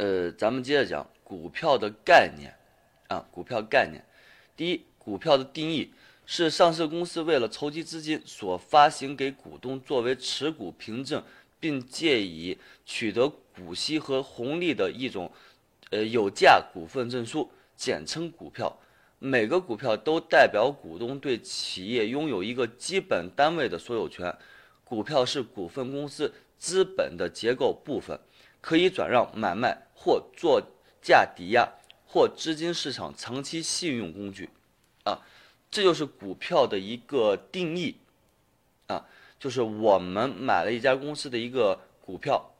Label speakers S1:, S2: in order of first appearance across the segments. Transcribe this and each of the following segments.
S1: 呃，咱们接着讲股票的概念啊，股票概念。第一，股票的定义是上市公司为了筹集资金所发行给股东作为持股凭证，并借以取得股息和红利的一种呃有价股份证书，简称股票。每个股票都代表股东对企业拥有一个基本单位的所有权。股票是股份公司资本的结构部分。可以转让、买卖或作价抵押或资金市场长期信用工具，啊，这就是股票的一个定义，啊，就是我们买了一家公司的一个股票，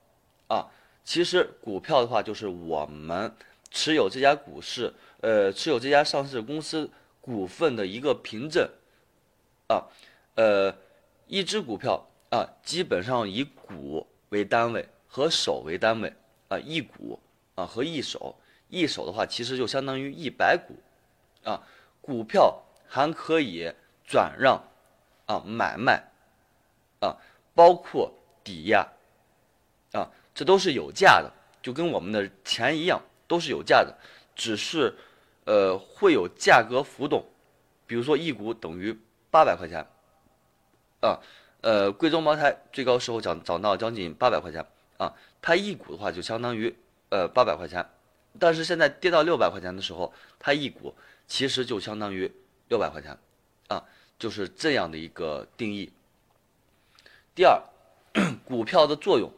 S1: 啊，其实股票的话就是我们持有这家股市，呃，持有这家上市公司股份的一个凭证，啊，呃，一只股票啊，基本上以股为单位。和手为单位啊，一股和一手，一手的话其实就相当于一百股，啊，股票还可以转让啊买卖啊，包括抵押啊，这都是有价的，就跟我们的钱一样，都是有价的，只是呃会有价格浮动，比如说一股等于八百块钱啊，呃贵州茅台最高时候涨涨到将近八百块钱。啊，它一股的话就相当于呃八百块钱，但是现在跌到六百块钱的时候，它一股其实就相当于六百块钱，啊，就是这样的一个定义。第二，股票的作用，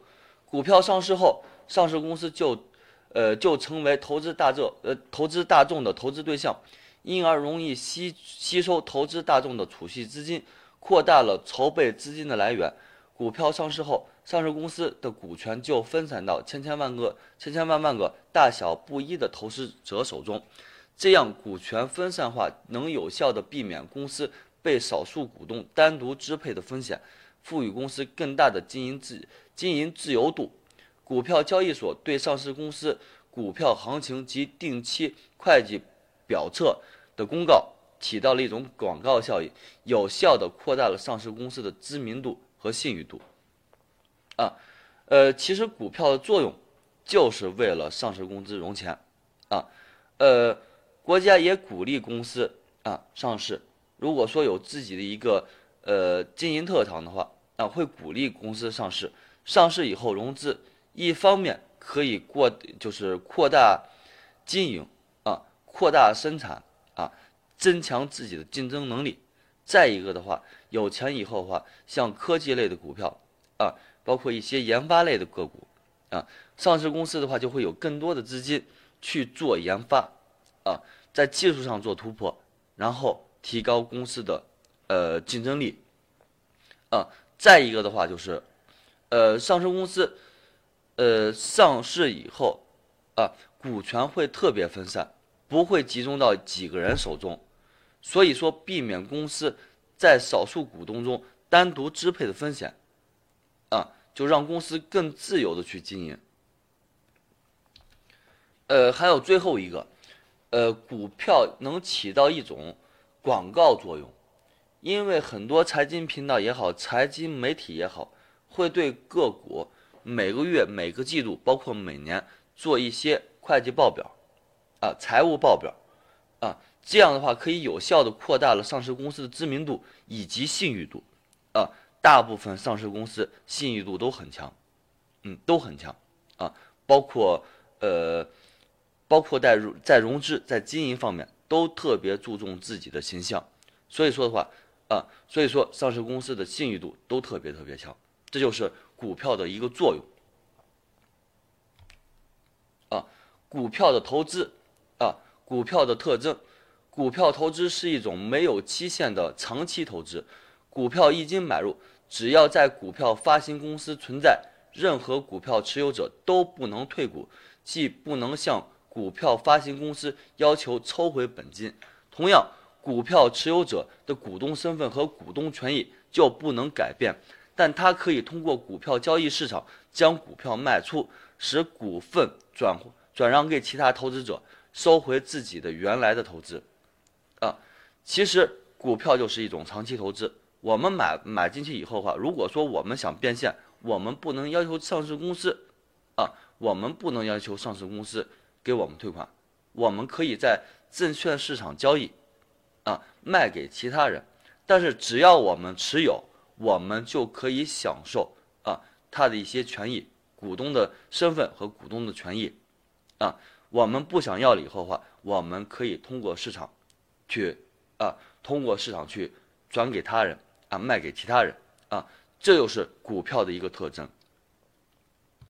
S1: 股票上市后，上市公司就呃就成为投资大众呃投资大众的投资对象，因而容易吸吸收投资大众的储蓄资金，扩大了筹备资金的来源。股票上市后。上市公司的股权就分散到千千万个、千千万万个大小不一的投资者手中，这样股权分散化能有效地避免公司被少数股东单独支配的风险，赋予公司更大的经营自经营自由度。股票交易所对上市公司股票行情及定期会计表册的公告起到了一种广告效应，有效地扩大了上市公司的知名度和信誉度。啊，呃，其实股票的作用就是为了上市公司融钱，啊，呃，国家也鼓励公司啊上市。如果说有自己的一个呃经营特长的话，啊，会鼓励公司上市。上市以后融资，一方面可以过就是扩大经营啊，扩大生产啊，增强自己的竞争能力。再一个的话，有钱以后的话，像科技类的股票啊。包括一些研发类的个股，啊，上市公司的话就会有更多的资金去做研发，啊，在技术上做突破，然后提高公司的呃竞争力，啊，再一个的话就是，呃，上市公司，呃，上市以后，啊，股权会特别分散，不会集中到几个人手中，所以说避免公司在少数股东中单独支配的风险。啊，就让公司更自由的去经营。呃，还有最后一个，呃，股票能起到一种广告作用，因为很多财经频道也好，财经媒体也好，会对个股每个月、每个季度，包括每年做一些会计报表，啊，财务报表，啊，这样的话可以有效的扩大了上市公司的知名度以及信誉度，啊。大部分上市公司信誉度都很强，嗯，都很强。啊，包括呃，包括在融在融资在经营方面都特别注重自己的形象，所以说的话啊，所以说上市公司的信誉度都特别特别强，这就是股票的一个作用。啊，股票的投资啊，股票的特征，股票投资是一种没有期限的长期投资，股票一经买入。只要在股票发行公司存在，任何股票持有者都不能退股，即不能向股票发行公司要求抽回本金。同样，股票持有者的股东身份和股东权益就不能改变，但他可以通过股票交易市场将股票卖出，使股份转转让给其他投资者，收回自己的原来的投资。啊，其实股票就是一种长期投资。我们买买进去以后的话，如果说我们想变现，我们不能要求上市公司，啊，我们不能要求上市公司给我们退款，我们可以在证券市场交易，啊，卖给其他人，但是只要我们持有，我们就可以享受啊他的一些权益，股东的身份和股东的权益，啊，我们不想要了以后的话，我们可以通过市场去啊，通过市场去转给他人啊，卖给其他人啊，这就是股票的一个特征。